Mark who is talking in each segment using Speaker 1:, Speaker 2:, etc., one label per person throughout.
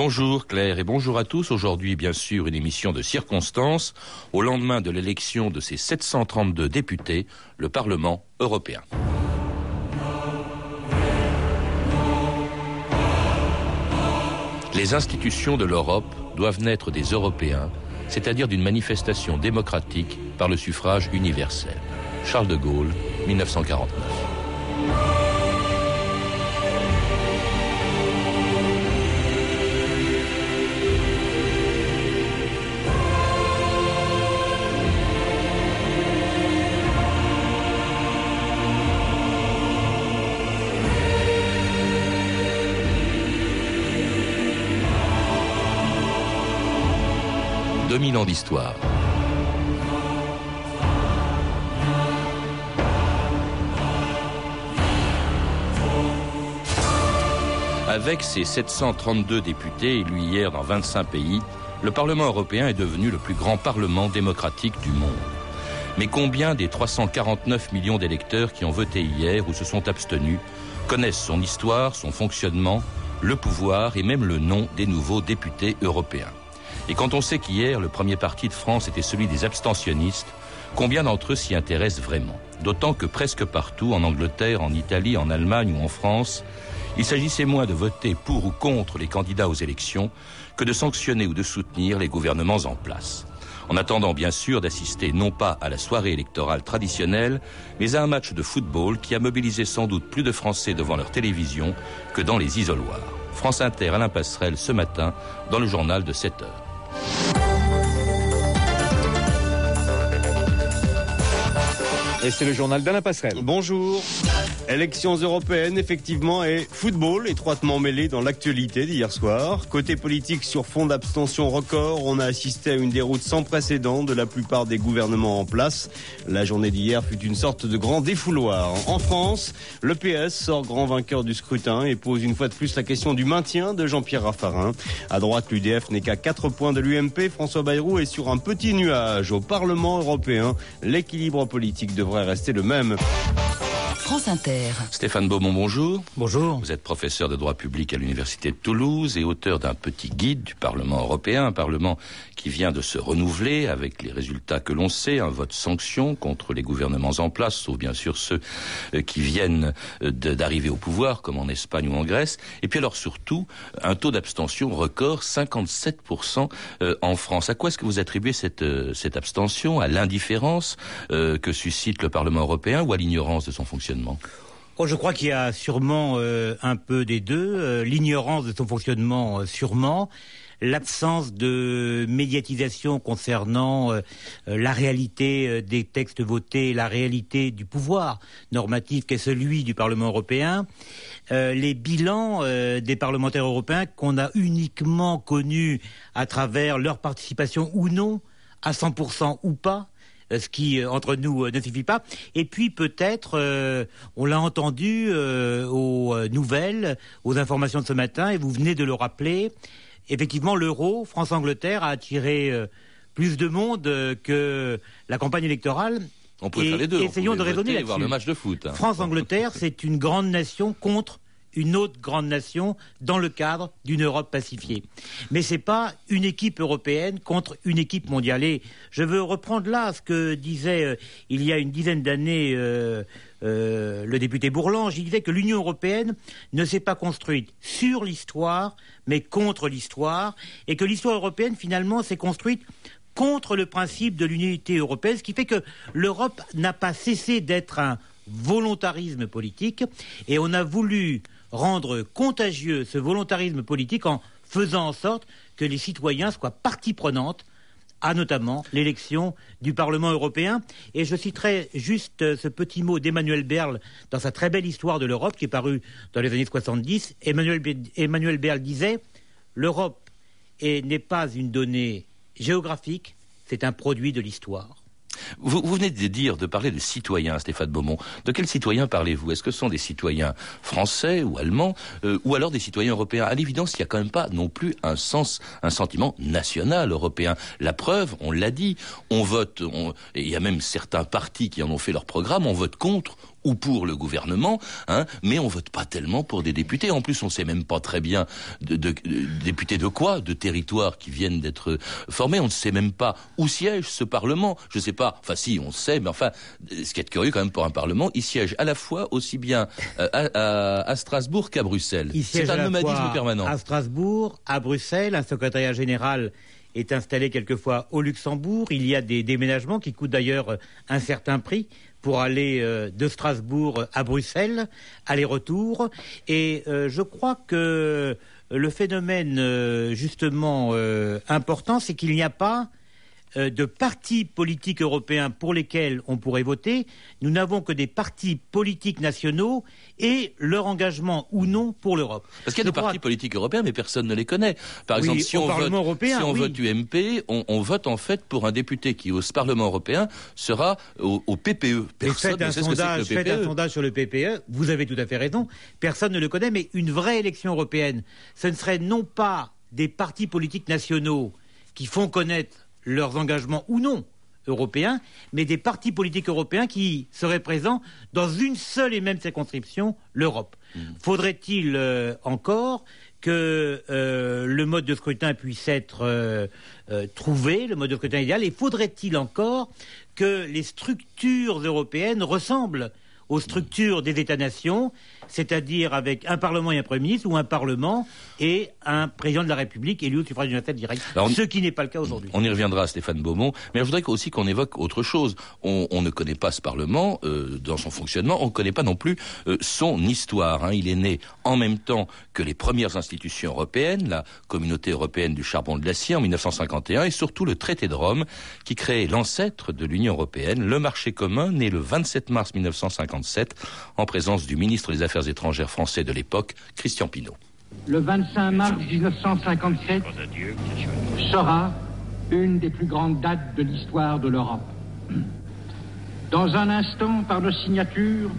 Speaker 1: Bonjour Claire et bonjour à tous. Aujourd'hui, bien sûr, une émission de circonstances au lendemain de l'élection de ces 732 députés, le Parlement européen. Les institutions de l'Europe doivent naître des Européens, c'est-à-dire d'une manifestation démocratique par le suffrage universel. Charles de Gaulle, 1949. 2000 ans d'histoire. Avec ses 732 députés élus hier dans 25 pays, le Parlement européen est devenu le plus grand parlement démocratique du monde. Mais combien des 349 millions d'électeurs qui ont voté hier ou se sont abstenus connaissent son histoire, son fonctionnement, le pouvoir et même le nom des nouveaux députés européens? Et quand on sait qu'hier, le premier parti de France était celui des abstentionnistes, combien d'entre eux s'y intéressent vraiment? D'autant que presque partout, en Angleterre, en Italie, en Allemagne ou en France, il s'agissait moins de voter pour ou contre les candidats aux élections que de sanctionner ou de soutenir les gouvernements en place. En attendant bien sûr d'assister non pas à la soirée électorale traditionnelle, mais à un match de football qui a mobilisé sans doute plus de Français devant leur télévision que dans les isoloirs. France Inter, Alain Passerelle, ce matin, dans le journal de 7 heures. Thank you.
Speaker 2: Et c'est le journal d'Alain Passerelle.
Speaker 3: Bonjour. Élections européennes, effectivement, et football étroitement mêlé dans l'actualité d'hier soir. Côté politique, sur fond d'abstention record, on a assisté à une déroute sans précédent de la plupart des gouvernements en place. La journée d'hier fut une sorte de grand défouloir. En France, le PS sort grand vainqueur du scrutin et pose une fois de plus la question du maintien de Jean-Pierre Raffarin. À droite, l'UDF n'est qu'à 4 points de l'UMP. François Bayrou est sur un petit nuage. Au Parlement européen, l'équilibre politique devrait rester le même.
Speaker 1: France Inter. Stéphane Beaumont, bonjour.
Speaker 4: Bonjour.
Speaker 1: Vous êtes professeur de droit public à l'Université de Toulouse et auteur d'un petit guide du Parlement européen, un Parlement qui vient de se renouveler avec les résultats que l'on sait, un vote sanction contre les gouvernements en place, sauf bien sûr ceux euh, qui viennent euh, d'arriver au pouvoir, comme en Espagne ou en Grèce. Et puis alors surtout, un taux d'abstention record, 57% euh, en France. À quoi est-ce que vous attribuez cette, cette abstention? À l'indifférence que suscite le Parlement européen ou à l'ignorance de son fonctionnement?
Speaker 4: Oh, je crois qu'il y a sûrement euh, un peu des deux. Euh, l'ignorance de son fonctionnement, euh, sûrement. L'absence de médiatisation concernant la réalité des textes votés, la réalité du pouvoir normatif qu'est celui du Parlement européen, les bilans des parlementaires européens qu'on a uniquement connus à travers leur participation ou non, à 100% ou pas, ce qui euh, entre nous euh, ne suffit pas. Et puis peut-être, on l'a entendu aux nouvelles, aux informations de ce matin, et vous venez de le rappeler. Effectivement, l'euro, France-Angleterre, a attiré plus de monde que la campagne électorale.
Speaker 1: On peut faire les deux. Essayons de raisonner voir le match de foot.
Speaker 4: Hein. France-Angleterre, c'est une grande nation contre une autre grande nation dans le cadre d'une Europe pacifiée. Mais ce n'est pas une équipe européenne contre une équipe mondiale. Et je veux reprendre là ce que disait euh, il y a une dizaine d'années euh, euh, le député Bourlange. Il disait que l'Union européenne ne s'est pas construite sur l'histoire, mais contre l'histoire, et que l'histoire européenne finalement s'est construite contre le principe de l'unité européenne, ce qui fait que l'Europe n'a pas cessé d'être un volontarisme politique, et on a voulu rendre contagieux ce volontarisme politique en faisant en sorte que les citoyens soient partie prenante à notamment l'élection du Parlement européen. Et je citerai juste ce petit mot d'Emmanuel Berle dans sa très belle histoire de l'Europe qui est parue dans les années 70. Emmanuel, Emmanuel Berle disait L'Europe n'est pas une donnée géographique, c'est un produit de l'histoire.
Speaker 1: Vous, venez de dire, de parler de citoyens, Stéphane Beaumont. De quels citoyens parlez-vous? Est-ce que ce sont des citoyens français ou allemands, euh, ou alors des citoyens européens? À l'évidence, il n'y a quand même pas non plus un sens, un sentiment national européen. La preuve, on l'a dit, on vote, et il y a même certains partis qui en ont fait leur programme, on vote contre ou pour le gouvernement, hein, mais on vote pas tellement pour des députés. En plus, on sait même pas très bien de, de, députés de quoi, de territoires qui viennent d'être formés. On ne sait même pas où siège ce Parlement. Je sais pas. Enfin, si, on sait, mais enfin, ce qui est curieux quand même pour un Parlement, il siège à la fois aussi bien euh, à, à, Strasbourg qu'à Bruxelles.
Speaker 4: C'est un nomadisme permanent. À Strasbourg, à Bruxelles, un secrétariat général est installé quelquefois au Luxembourg. Il y a des déménagements qui coûtent d'ailleurs un certain prix pour aller euh, de Strasbourg à Bruxelles, aller-retour. Et euh, je crois que le phénomène euh, justement important, c'est qu'il n'y a pas euh, de partis politiques européens pour lesquels on pourrait voter. Nous n'avons que des partis politiques nationaux et leur engagement ou non pour l'Europe.
Speaker 1: Parce qu'il y a des partis politiques européens, mais personne ne les connaît. Par exemple, si on, vote,
Speaker 4: européen,
Speaker 1: si on
Speaker 4: vote
Speaker 1: UMP, on, vote en fait pour un député qui, au Parlement européen, sera au, PPE.
Speaker 4: Personne ne sait ce que que le PPE. Faites un sondage sur le PPE, vous avez tout à fait raison, personne ne le connaît, mais une vraie élection européenne, ce ne serait non pas des partis politiques nationaux qui font connaître leurs engagements ou non européens, mais des partis politiques européens qui seraient présents dans une seule et même circonscription, l'Europe. Mmh. Faudrait-il euh, encore que euh, le mode de scrutin puisse être euh, trouvé, le mode de scrutin idéal, et faudrait-il encore que les structures européennes ressemblent aux structures des États-nations, c'est-à-dire avec un Parlement et un Premier ministre, ou un Parlement et un président de la République élu au suffrage universel direct, ce qui n'est pas le cas aujourd'hui.
Speaker 1: On y reviendra, Stéphane Beaumont, mais je voudrais aussi qu'on évoque autre chose. On, ne connaît pas ce Parlement euh, dans son fonctionnement, on ne connaît pas non plus euh, son histoire. Hein. Il est né en même temps que les premières institutions européennes, la Communauté européenne du charbon de l'acier en 1951, et surtout le traité de Rome, qui crée l'ancêtre de l'Union européenne, le marché commun, né le 27 mars 1957, en présence du ministre des Affaires étrangères français de l'époque, Christian Pinault
Speaker 5: le 25 mars 1957 sera une des plus grandes dates de l'histoire de l'Europe. Dans un instant, par nos signatures,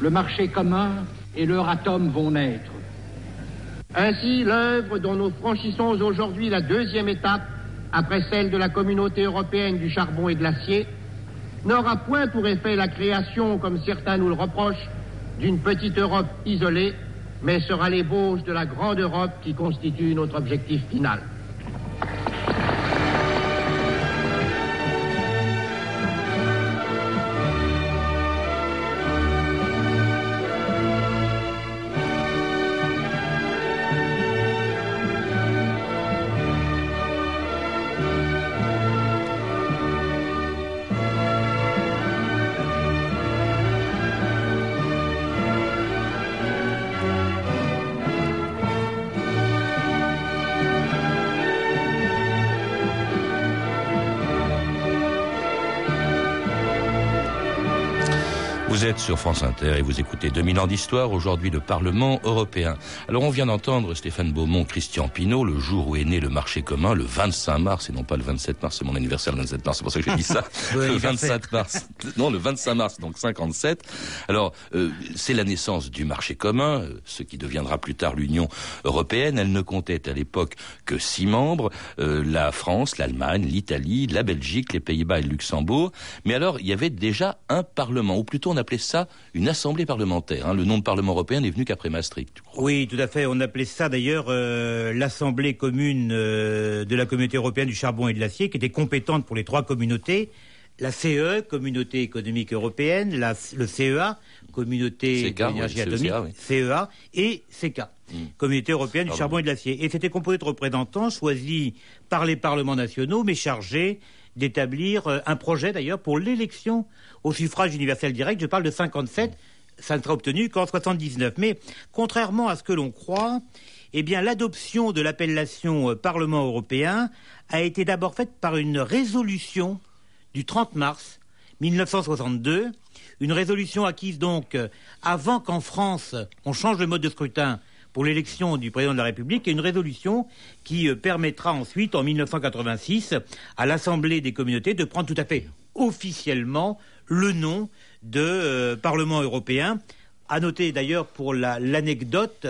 Speaker 5: le marché commun et l'Euratom vont naître. Ainsi, l'œuvre dont nous franchissons aujourd'hui la deuxième étape, après celle de la communauté européenne du charbon et de l'acier, n'aura point pour effet la création, comme certains nous le reprochent, d'une petite Europe isolée, mais sera l'ébauche de la grande Europe qui constitue notre objectif final.
Speaker 1: Sur France Inter et vous écoutez 2000 ans d'histoire, aujourd'hui le Parlement européen. Alors on vient d'entendre Stéphane Beaumont, Christian Pinault, le jour où est né le marché commun, le 25 mars, et non pas le 27 mars, c'est mon anniversaire le 27 mars, c'est pour ça que j'ai dit ça, le 27 mars, non le 25 mars, donc 57. Alors euh, c'est la naissance du marché commun, euh, ce qui deviendra plus tard l'Union européenne. Elle ne comptait à l'époque que six membres, euh, la France, l'Allemagne, l'Italie, la Belgique, les Pays-Bas et le Luxembourg. Mais alors il y avait déjà un Parlement, ou plutôt on appelait ça une assemblée parlementaire. Hein. Le nom de Parlement européen n'est venu qu'après Maastricht.
Speaker 4: Oui, tout à fait. On appelait ça d'ailleurs euh, l'assemblée commune euh, de la communauté européenne du charbon et de l'acier, qui était compétente pour les trois communautés. La CE, Communauté économique européenne, le CEA, Communauté d'énergie atomique, CEA, et CECA, hmm. Communauté européenne du charbon et de l'acier. Et c'était composé de représentants choisis par les parlements nationaux, mais chargés d'établir euh, un projet d'ailleurs pour l'élection au suffrage universel direct. Je parle de 57, ça ne sera obtenu qu'en 79. Mais contrairement à ce que l'on croit, eh l'adoption de l'appellation euh, Parlement européen a été d'abord faite par une résolution du 30 mars 1962, une résolution acquise donc euh, avant qu'en France on change le mode de scrutin pour l'élection du président de la République et une résolution qui euh, permettra ensuite, en 1986, à l'Assemblée des communautés de prendre tout à fait officiellement le nom de euh, Parlement européen. À noter d'ailleurs pour l'anecdote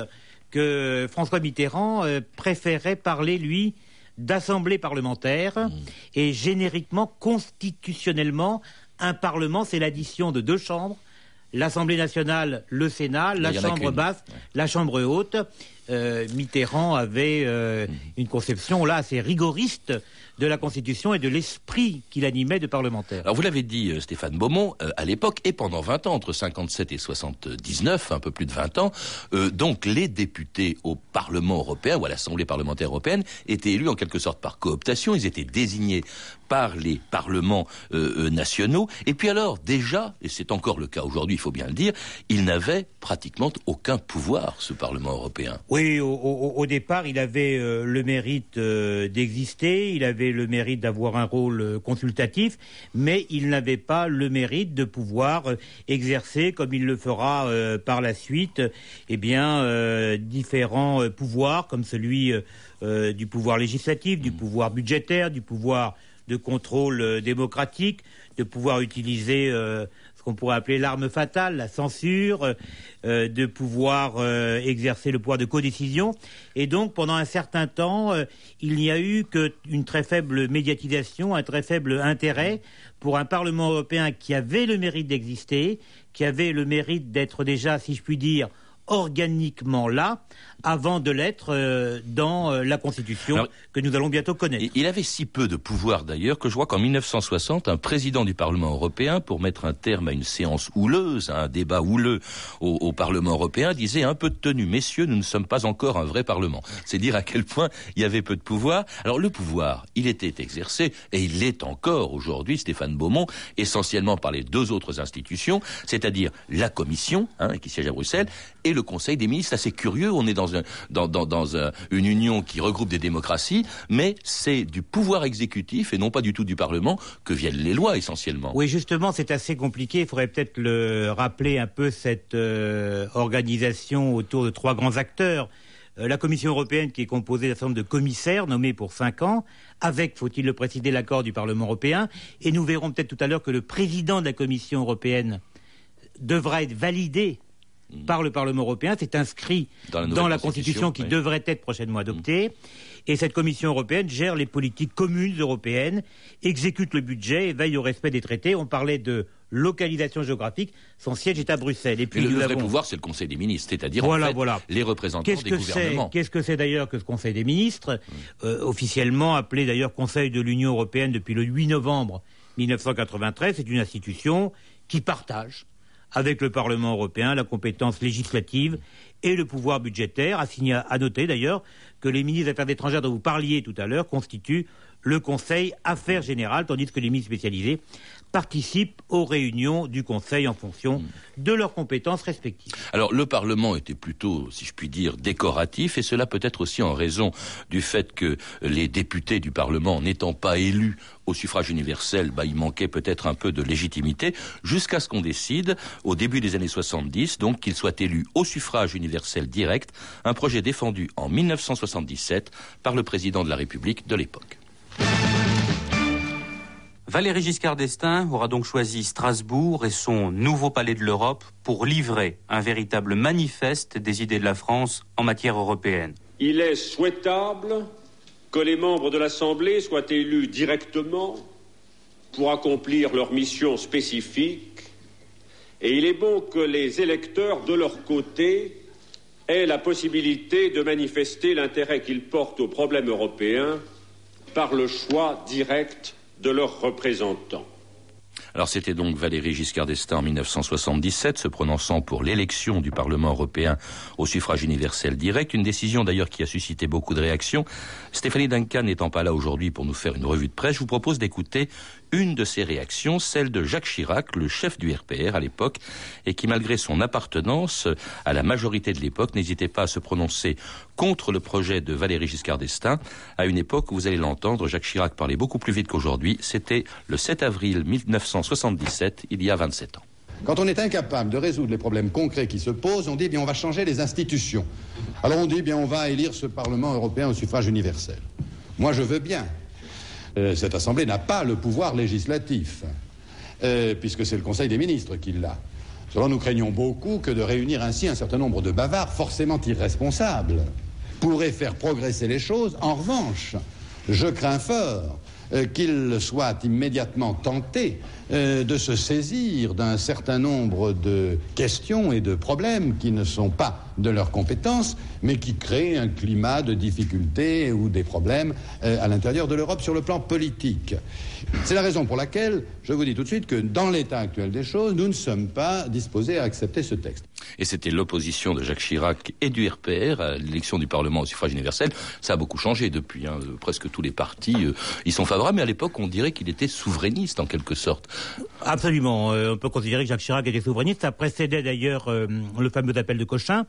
Speaker 4: que François Mitterrand euh, préférait parler, lui, d'assemblée parlementaire mmh. et génériquement, constitutionnellement, un Parlement, c'est l'addition de deux chambres l'Assemblée nationale, le Sénat, la Chambre basse, la Chambre haute. Euh, Mitterrand avait euh, une conception là assez rigoriste de la Constitution et de l'esprit qui l'animait de parlementaire.
Speaker 1: Alors vous l'avez dit, euh, Stéphane Beaumont, à l'époque, et pendant 20 ans, entre 57 et 79, un peu plus de 20 ans, donc les députés au Parlement européen ou à l'Assemblée parlementaire européenne étaient élus en quelque sorte par cooptation, ils étaient désignés par les parlements nationaux, et puis alors déjà, et c'est encore le cas aujourd'hui, il faut bien le dire, il n'avait pratiquement aucun pouvoir, ce Parlement européen.
Speaker 4: Oui, au, au départ, il avait le mérite d'exister, il avait le mérite d'avoir un rôle euh, consultatif, mais il n'avait pas le mérite de pouvoir euh, exercer, comme il le fera euh, par la suite, eh bien, différents pouvoirs, comme celui du pouvoir législatif, du pouvoir budgétaire, du pouvoir de contrôle démocratique, de pouvoir utiliser qu'on pourrait appeler l'arme fatale, la censure, euh, euh, de pouvoir euh, exercer le pouvoir de codécision. Et donc, pendant un certain temps, il n'y a eu qu'une très faible médiatisation, un très faible intérêt pour un Parlement européen qui avait le mérite d'exister, qui avait le mérite d'être déjà, si je puis dire, organiquement là, avant de l'être euh, dans euh, la Constitution que nous allons bientôt connaître.
Speaker 1: Il avait si peu de pouvoir d'ailleurs que je vois qu'en 1960, un président du Parlement européen, pour mettre un terme à une séance houleuse, à un débat houleux au, Parlement européen, disait un peu de tenue, messieurs, nous ne sommes pas encore un vrai Parlement. C'est dire à quel point il y avait peu de pouvoir. Alors le pouvoir, il était exercé, et il l'est encore aujourd'hui, Stéphane Beaumont, essentiellement par les deux autres institutions, c'est-à-dire la Commission, hein, qui siège à Bruxelles, et le Conseil des ministres. Assez curieux, on est dans une union qui regroupe des démocraties, mais c'est du pouvoir exécutif et non pas du tout du Parlement que viennent les lois essentiellement.
Speaker 4: Oui, justement, c'est assez compliqué. Il faudrait peut-être le rappeler un peu cette euh, organisation autour de trois grands acteurs. Euh, la Commission européenne qui est composée d'un certain nombre de commissaires nommés pour cinq ans, avec, faut-il le préciser, l'accord du Parlement européen. Et nous verrons peut-être tout à l'heure que le président de la Commission européenne devra être validé Mm. par le Parlement européen. C'est inscrit dans la, Constitution, qui devrait être prochainement adoptée. Mm. Et cette Commission européenne gère les politiques communes européennes, exécute le budget et veille au respect des traités. On parlait de localisation géographique. Son siège est à Bruxelles.
Speaker 1: Et puis le, vrai pouvoir, c'est le Conseil des ministres, c'est-à-dire en fait, les représentants des gouvernements.
Speaker 4: Qu'est-ce que c'est d'ailleurs que ce Conseil des ministres, mm. euh, officiellement appelé d'ailleurs Conseil de l'Union européenne depuis le 8 novembre 1993 C'est une institution qui partage avec le Parlement européen la compétence législative et le pouvoir budgétaire. À noter d'ailleurs que les ministres des Affaires étrangères dont vous parliez tout à l'heure constituent le Conseil Affaires Générales, tandis que les ministres spécialisés participent aux réunions du Conseil en fonction de leurs compétences respectives.
Speaker 1: Alors le Parlement était plutôt, si je puis dire, décoratif, et cela peut être aussi en raison du fait que les députés du Parlement, n'étant pas élus au suffrage universel, bah, il manquait peut-être un peu de légitimité, jusqu'à ce qu'on décide, au début des années 70, donc qu'il soit élu au suffrage universel direct, un projet défendu en 1977 par le président de la République de l'époque.
Speaker 6: Valéry Giscard d'Estaing aura donc choisi Strasbourg et son nouveau palais de l'Europe pour livrer un véritable manifeste des idées de la France en matière européenne.
Speaker 7: Il est souhaitable que les membres de l'Assemblée soient élus directement pour accomplir leur mission spécifique et il est bon que les électeurs, de leur côté, aient la possibilité de manifester l'intérêt qu'ils portent aux problèmes européens par le choix direct de leurs représentants.
Speaker 1: Alors c'était donc Valéry Giscard d'Estaing en 1977, se prononçant pour l'élection du Parlement européen au suffrage universel direct, une décision d'ailleurs qui a suscité beaucoup de réactions. Stéphanie Duncan n'étant pas là aujourd'hui pour nous faire une revue de presse, je vous propose d'écouter une de ces réactions, celle de Jacques Chirac, le chef du RPR à l'époque, et qui malgré son appartenance à la majorité de l'époque n'hésitait pas à se prononcer contre le projet de Valéry Giscard d'Estaing, à une époque où vous allez l'entendre, Jacques Chirac parlait beaucoup plus vite qu'aujourd'hui, c'était le 7 avril 1977, il y a 27 ans.
Speaker 8: Quand on est incapable de résoudre les problèmes concrets qui se posent, on dit bien on va changer les institutions. Alors on dit bien on va élire ce Parlement européen au suffrage universel. Moi je veux bien. Euh, cette Assemblée n'a pas le pouvoir législatif, euh, puisque c'est le Conseil des ministres qui l'a. Selon nous craignons beaucoup que de réunir ainsi un certain nombre de bavards forcément irresponsables pourrait faire progresser les choses. En revanche, Je crains fort euh, qu'il soit immédiatement tenté euh, de se saisir d'un certain nombre de questions et de problèmes qui ne sont pas de leur compétence, mais qui créent un climat de difficultés ou des problèmes euh, à l'intérieur de l'Europe sur le plan politique. C'est la raison pour laquelle je vous dis tout de suite que dans l'état actuel des choses, nous ne sommes pas disposés à accepter ce texte.
Speaker 1: Et c'était l'opposition de Jacques Chirac et du RPR à l'élection du Parlement au suffrage universel. Ça a beaucoup changé depuis. Hein. Presque tous les partis euh, y sont favorables, mais à l'époque, on dirait qu'il était souverainiste en quelque sorte.
Speaker 4: Absolument. Euh, on peut considérer que Jacques Chirac était souverainiste. Ça précédait d'ailleurs euh, le fameux appel de Cochin.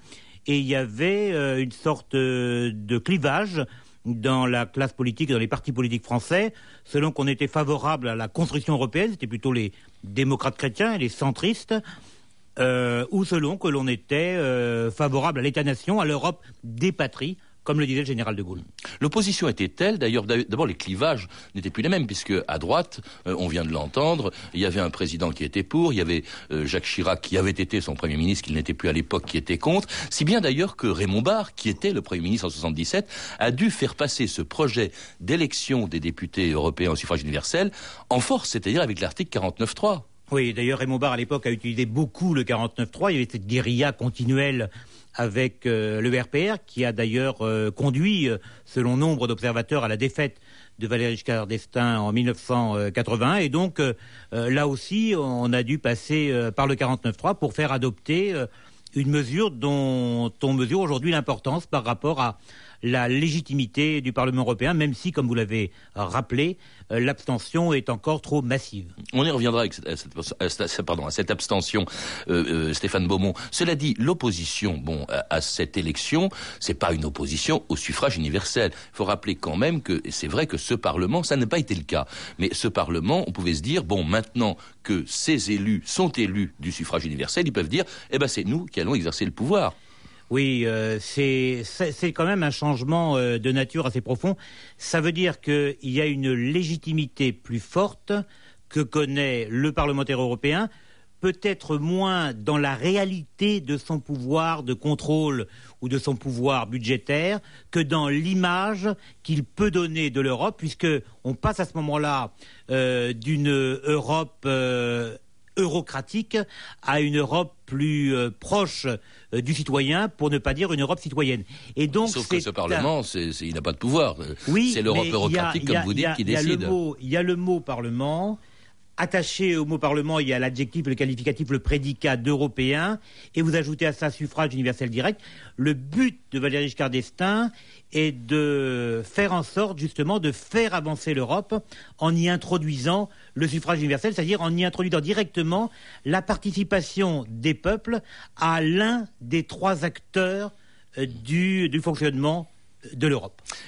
Speaker 4: Et il y avait une sorte de clivage dans la classe politique, dans les partis politiques français, selon qu'on était favorable à la construction européenne, c'était plutôt les démocrates chrétiens et les centristes, euh, ou selon que l'on était euh, favorable à l'État-nation, à l'Europe des patries, comme le disait le général de Gaulle.
Speaker 1: L'opposition était telle, d'ailleurs, d'abord les clivages n'étaient plus les mêmes, puisque à droite, euh, on vient de l'entendre, il y avait un président qui était pour, il y avait euh, Jacques Chirac qui avait été son Premier ministre, qu'il n'était plus à l'époque, qui était contre, si bien d'ailleurs que Raymond Barre, qui était le Premier ministre en 77, a dû faire passer ce projet d'élection des députés européens au suffrage universel en force, c'est-à-dire avec l'article 49.3.
Speaker 4: Oui, d'ailleurs, Raymond Barre, à l'époque, a utilisé beaucoup le 49.3. Il y avait cette guérilla continuelle avec euh, le RPR, qui a d'ailleurs euh, conduit, euh, selon nombre d'observateurs, à la défaite de Valéry Giscard d'Estaing en 1981. Et donc, là aussi, on a dû passer par le 49.3 pour faire adopter une mesure dont on mesure aujourd'hui l'importance par rapport à la légitimité du Parlement européen, même si, comme vous l'avez rappelé, euh, l'abstention est encore trop massive.
Speaker 1: On y reviendra avec cette, à cette abstention, euh, euh, Stéphane Beaumont. Cela dit, l'opposition bon, à, cette élection, c'est pas une opposition au suffrage universel. Il faut rappeler quand même que c'est vrai que ce Parlement, ça n'a pas été le cas. Mais ce Parlement, on pouvait se dire, bon, maintenant que ces élus sont élus du suffrage universel, ils peuvent dire, eh ben c'est nous qui allons exercer le pouvoir.
Speaker 4: Oui, euh, c'est quand même un changement euh, de nature assez profond. Ça veut dire qu'il y a une légitimité plus forte que connaît le parlementaire européen, peut-être moins dans la réalité de son pouvoir de contrôle ou de son pouvoir budgétaire que dans l'image qu'il peut donner de l'Europe, puisque on passe à ce moment-là euh, d'une Europe eurocratique à une Europe plus euh, proche euh, du citoyen, pour ne pas dire une Europe citoyenne.
Speaker 1: Et donc, Sauf que ce Parlement, il n'a pas de pouvoir.
Speaker 4: Oui,
Speaker 1: c'est l'Europe eurocratique, comme vous dites, qui décide.
Speaker 4: Il y a le mot Parlement. Attaché au mot Parlement, il y a l'adjectif, le qualificatif, le prédicat d'européen, et vous ajoutez à ça suffrage universel direct. Le but de Valéry Giscard d'Estaing est de faire en sorte justement de faire avancer l'Europe en y introduisant le suffrage universel, c'est-à-dire en y introduisant directement la participation des peuples à l'un des trois acteurs euh, du, du fonctionnement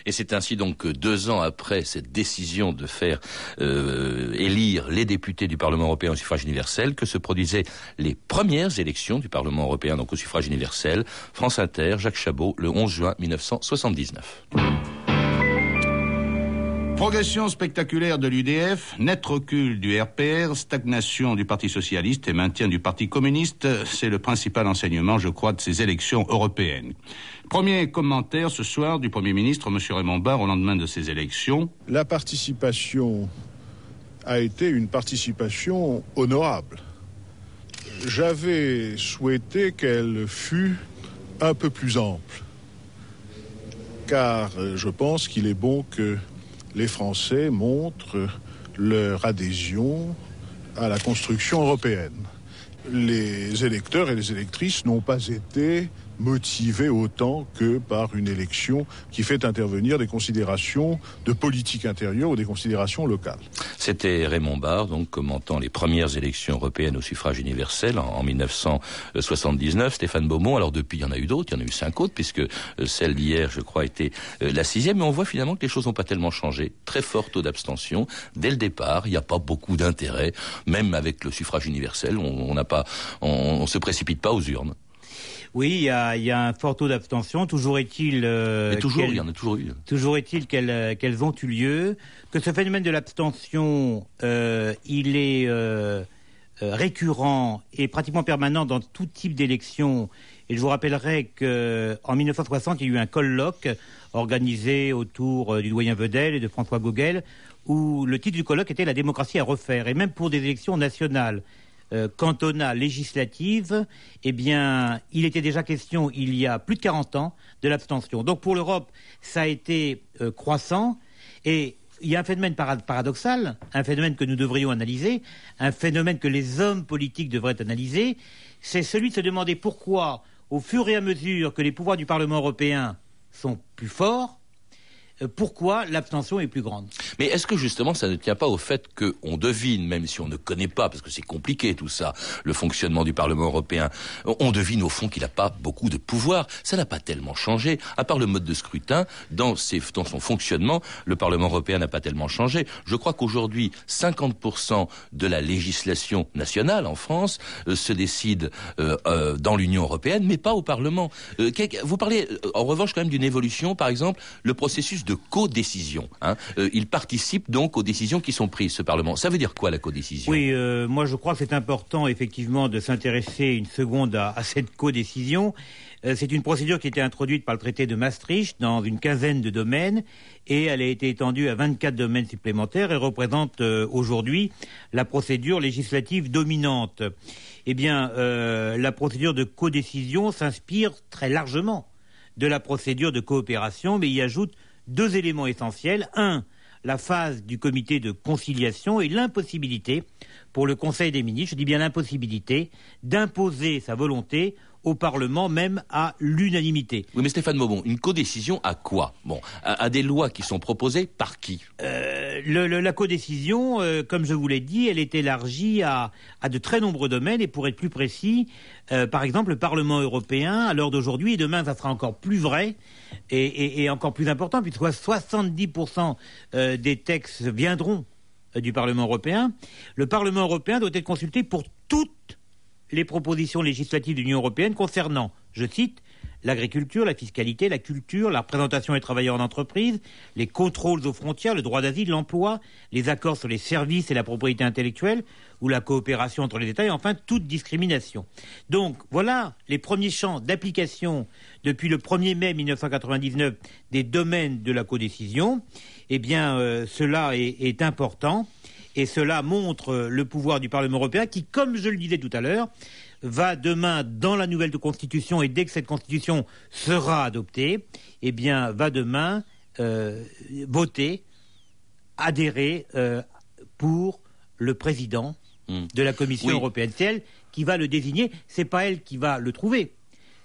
Speaker 1: Et c'est ainsi donc que deux ans après cette décision de faire euh, élire les députés du Parlement européen au suffrage universel que se produisaient les premières élections du Parlement européen donc au suffrage universel. France Inter, Jacques Chabot, le 11 juin 1979.
Speaker 9: Progression spectaculaire de l'UDF, net recul du RPR, stagnation du Parti socialiste et maintien du Parti communiste, c'est le principal enseignement, je crois, de ces élections européennes. Premier commentaire ce soir du Premier ministre, M. Raymond Barre, au lendemain de ces élections.
Speaker 10: La participation a été une participation honorable. J'avais souhaité qu'elle fût un peu plus ample, car je pense qu'il est bon que les Français montrent leur adhésion à la construction européenne. Les électeurs et les électrices n'ont pas été motivé autant que par une élection qui fait intervenir des considérations de politique intérieure ou des considérations locales.
Speaker 1: C'était Raymond Barre, donc commentant les premières élections européennes au suffrage universel en, 1979. Stéphane Beaumont, alors depuis il y en a eu d'autres, il y en a eu cinq autres, puisque euh, celle d'hier, je crois, était euh, la sixième, mais on voit finalement que les choses n'ont pas tellement changé. Très fort taux d'abstention. Dès le départ, il n'y a pas beaucoup d'intérêt, même avec le suffrage universel, on n'a pas, on se précipite pas aux urnes.
Speaker 4: Oui, il y a, un fort taux d'abstention. Toujours est-il.
Speaker 1: Euh, toujours, il y en a toujours eu.
Speaker 4: Toujours est-il euh, qu'elles ont eu lieu. Que ce phénomène de l'abstention, euh, il est récurrent et pratiquement permanent dans tout type d'élection Et je vous rappellerai qu'en 1960, il y a eu un colloque organisé autour du doyen Vedel et de François Gauguel, où le titre du colloque était La démocratie à refaire. Et même pour des élections nationales, euh, cantonales, législatives, eh bien, il était déjà question, il y a plus de 40 ans, de l'abstention. Donc pour l'Europe, ça a été euh, croissant. Et il y a un phénomène paradoxal, un phénomène que nous devrions analyser, un phénomène que les hommes politiques devraient analyser, c'est celui de se demander pourquoi, au fur et à mesure que les pouvoirs du Parlement européen sont plus forts, pourquoi l'abstention est plus grande.
Speaker 1: Mais est-ce que justement ça ne tient pas au fait qu'on devine, même si on ne connaît pas, parce que c'est compliqué tout ça, le fonctionnement du Parlement européen, on devine au fond qu'il n'a pas beaucoup de pouvoir. Ça n'a pas tellement changé, à part le mode de scrutin, dans, dans son fonctionnement, le Parlement européen n'a pas tellement changé. Je crois qu'aujourd'hui, 50% de la législation nationale en France euh, se décide euh, euh, dans l'Union européenne, mais pas au Parlement. Euh, vous parlez en revanche quand même d'une évolution, par exemple, le processus de codécision. Hein. Euh, il participe donc aux décisions qui sont prises, ce Parlement. Ça veut dire quoi la codécision?
Speaker 4: Oui, euh, moi je crois que c'est important effectivement de s'intéresser une seconde à, cette codécision. Euh, c'est une procédure qui a été introduite par le traité de Maastricht dans une quinzaine de domaines et elle a été étendue à 24 domaines supplémentaires et représente aujourd'hui la procédure législative dominante. Eh bien, la procédure de codécision s'inspire très largement de la procédure de coopération, mais y ajoute deux éléments essentiels. Un, la phase du comité de conciliation et l'impossibilité pour le Conseil des ministres, je dis bien l'impossibilité, d'imposer sa volonté au Parlement, même à l'unanimité.
Speaker 1: Oui, mais Stéphane Maubon, une codécision à quoi Bon, à, à, des lois qui sont proposées par qui
Speaker 4: euh, le, le, La codécision, euh, comme je vous l'ai dit, elle est élargie à, à, de très nombreux domaines. Et pour être plus précis, euh, par exemple, le Parlement européen, à l'heure d'aujourd'hui, et demain, ça sera encore plus vrai et, et, et encore plus important, puisque 70% euh, des textes viendront du Parlement européen. Le Parlement européen doit être consulté pour toutes les propositions législatives de l'Union européenne concernant, je cite, l'agriculture, la fiscalité, la culture, la représentation des travailleurs en entreprise, les contrôles aux frontières, le droit d'asile, l'emploi, les accords sur les services et la propriété intellectuelle, ou la coopération entre les États, et enfin toute discrimination. Donc voilà les premiers champs d'application depuis le 1er mai 1999 des domaines de la codécision. Eh bien, euh, cela est, est important. Et cela montre le pouvoir du Parlement européen qui, comme je le disais tout à l'heure, va demain dans la nouvelle constitution et dès que cette constitution sera adoptée, eh bien, va demain euh, voter, adhérer euh, pour le président mmh. de la Commission oui. européenne. C'est elle qui va le désigner, c'est pas elle qui va le trouver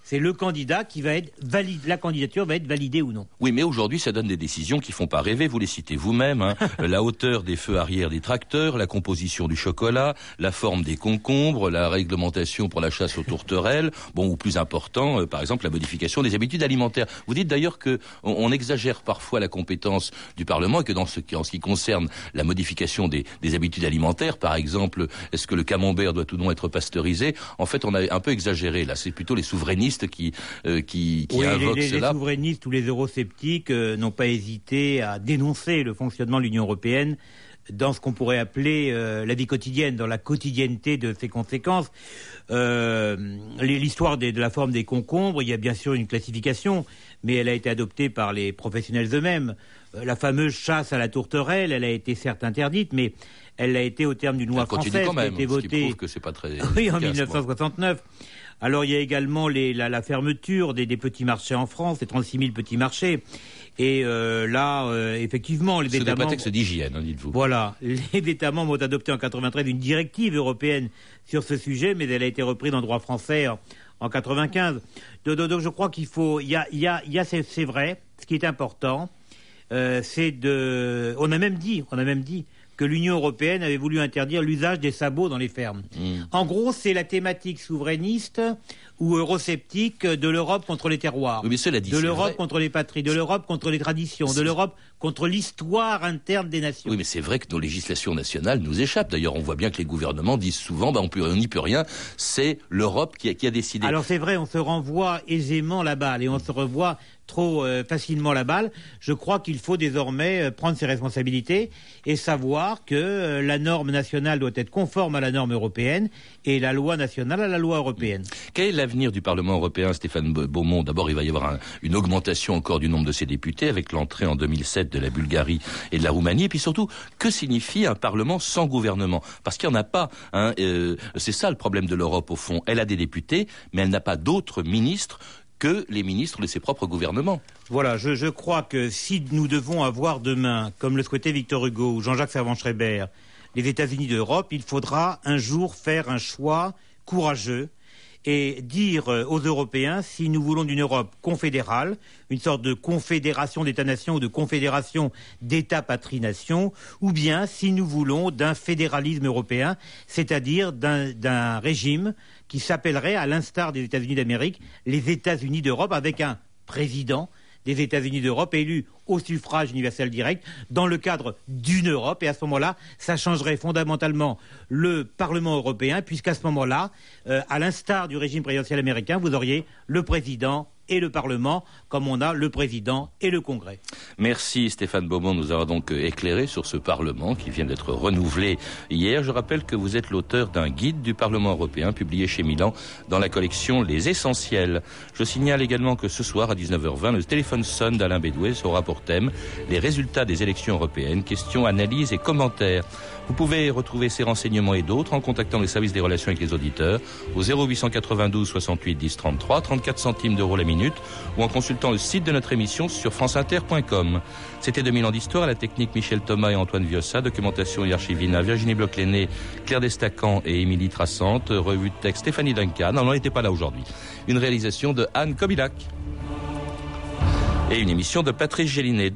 Speaker 4: c'est le candidat qui va être valide, la candidature va être validée ou non.
Speaker 1: Oui, mais aujourd'hui, ça donne des décisions qui font pas rêver. Vous les citez vous-même hein. la hauteur des feux arrière des tracteurs, la composition du chocolat, la forme des concombres, la réglementation pour la chasse aux tourterelles. Bon, ou plus important, euh, par exemple, la modification des habitudes alimentaires. Vous dites d'ailleurs que on, on, exagère parfois la compétence du Parlement et que dans ce qui, en ce qui concerne la modification des, des habitudes alimentaires, par exemple, est-ce que le camembert doit ou non être pasteurisé? En fait, on a un peu exagéré. Là, c'est plutôt les souverainistes qui, euh, qui, qui
Speaker 4: oui,
Speaker 1: invoquent
Speaker 4: les, les,
Speaker 1: cela.
Speaker 4: Les souverainistes ou les eurosceptiques euh, n'ont pas hésité à dénoncer le fonctionnement de l'Union européenne dans ce qu'on pourrait appeler euh, la vie quotidienne, dans la quotidienneté de ses conséquences. Euh, L'histoire de la forme des concombres, il y a bien sûr une classification, mais elle a été adoptée par les professionnels eux-mêmes. Euh, la fameuse chasse à la tourterelle, elle a été certes interdite, mais elle a été au terme d'une loi française
Speaker 1: quand même,
Speaker 4: qui a été votée
Speaker 1: que pas très
Speaker 4: oui, en 1969. Moi. Alors il y a également les, la, la, fermeture des, des, petits marchés en France, les 36 000 petits marchés. Et euh, là, euh, effectivement, les
Speaker 1: États membres... C'est d'hygiène, hein, dites-vous.
Speaker 4: Voilà. Les États membres ont adopté en 93 une directive européenne sur ce sujet, mais elle a été reprise en droit français en, en 95. Donc, donc, je crois qu'il faut... Il y a, y a c'est vrai, ce qui est important, euh, c'est de... On a même dit, on a même dit que l'Union européenne avait voulu interdire l'usage des sabots dans les fermes. Mmh. En gros, c'est la thématique souverainiste ou eurosceptique de l'Europe contre les terroirs,
Speaker 1: oui, dit,
Speaker 4: de l'Europe contre les patries, de l'Europe contre les traditions, de l'Europe contre l'histoire interne des nations.
Speaker 1: Oui, mais c'est vrai que nos législations nationales nous échappent. D'ailleurs, on voit bien que les gouvernements disent souvent, bah, on n'y peut rien, c'est l'Europe qui, qui, a décidé.
Speaker 4: Alors c'est vrai, on se renvoie aisément la balle et on se revoit trop euh, facilement la balle. Je crois qu'il faut désormais euh, prendre ses responsabilités et savoir que euh, la norme nationale doit être conforme à la norme européenne et la loi nationale à la loi européenne.
Speaker 1: Quel est l'avenir du Parlement européen, Stéphane Beaumont? D'abord, il va y avoir une augmentation encore du nombre de ses députés avec l'entrée en 2007 de la Bulgarie et de la Roumanie. Et puis surtout, que signifie un Parlement sans gouvernement? Parce qu'il n'y en a pas. Hein, c'est ça le problème de l'Europe au fond. Elle a des députés, mais elle n'a pas d'autres ministres que les ministres de ses propres gouvernements.
Speaker 4: Voilà, je, crois que si nous devons avoir demain, comme le souhaitait Victor Hugo ou Jean-Jacques Servan-Schreiber, les États-Unis d'Europe, il faudra un jour faire un choix courageux et dire euh, aux Européens si nous voulons d'une Europe confédérale, une sorte de confédération d'États-nations ou de confédération d'États-patrie-nations, ou bien si nous voulons d'un fédéralisme européen, c'est-à-dire d'un régime qui s'appellerait, à l'instar des États-Unis d'Amérique, les États-Unis d'Europe, avec un président des États-Unis d'Europe élu au suffrage universel direct dans le cadre d'une Europe. Et à ce moment-là, ça changerait fondamentalement le Parlement européen, puisqu'à ce moment-là, euh, à l'instar du régime présidentiel américain, vous auriez le président et le Parlement, comme on a le président et le Congrès.
Speaker 1: Merci Stéphane Beaumont nous avoir donc éclairé sur ce Parlement qui vient d'être renouvelé hier. Je rappelle que vous êtes l'auteur d'un guide du Parlement européen publié chez Milan dans la collection Les Essentiels. Je signale également que ce soir à 19h20, le téléphone sonne d'Alain Bédouet sera pour thème les résultats des élections européennes, questions, analyses et commentaires. Vous pouvez retrouver ces renseignements et d'autres en contactant les services des relations avec les auditeurs au 0892 68 10 33, 34 centimes d'euros la minute ou en consultant le site de notre émission sur franceinter.com. C'était 2000 ans d'histoire à la technique Michel Thomas et Antoine Viossa, documentation et archivina Virginie bloch Claire Destacan et Émilie Trassante, revue de texte Stéphanie Duncan. On n'en était pas là aujourd'hui. Une réalisation de Anne Kobilac et une émission de Patrice Gélinet.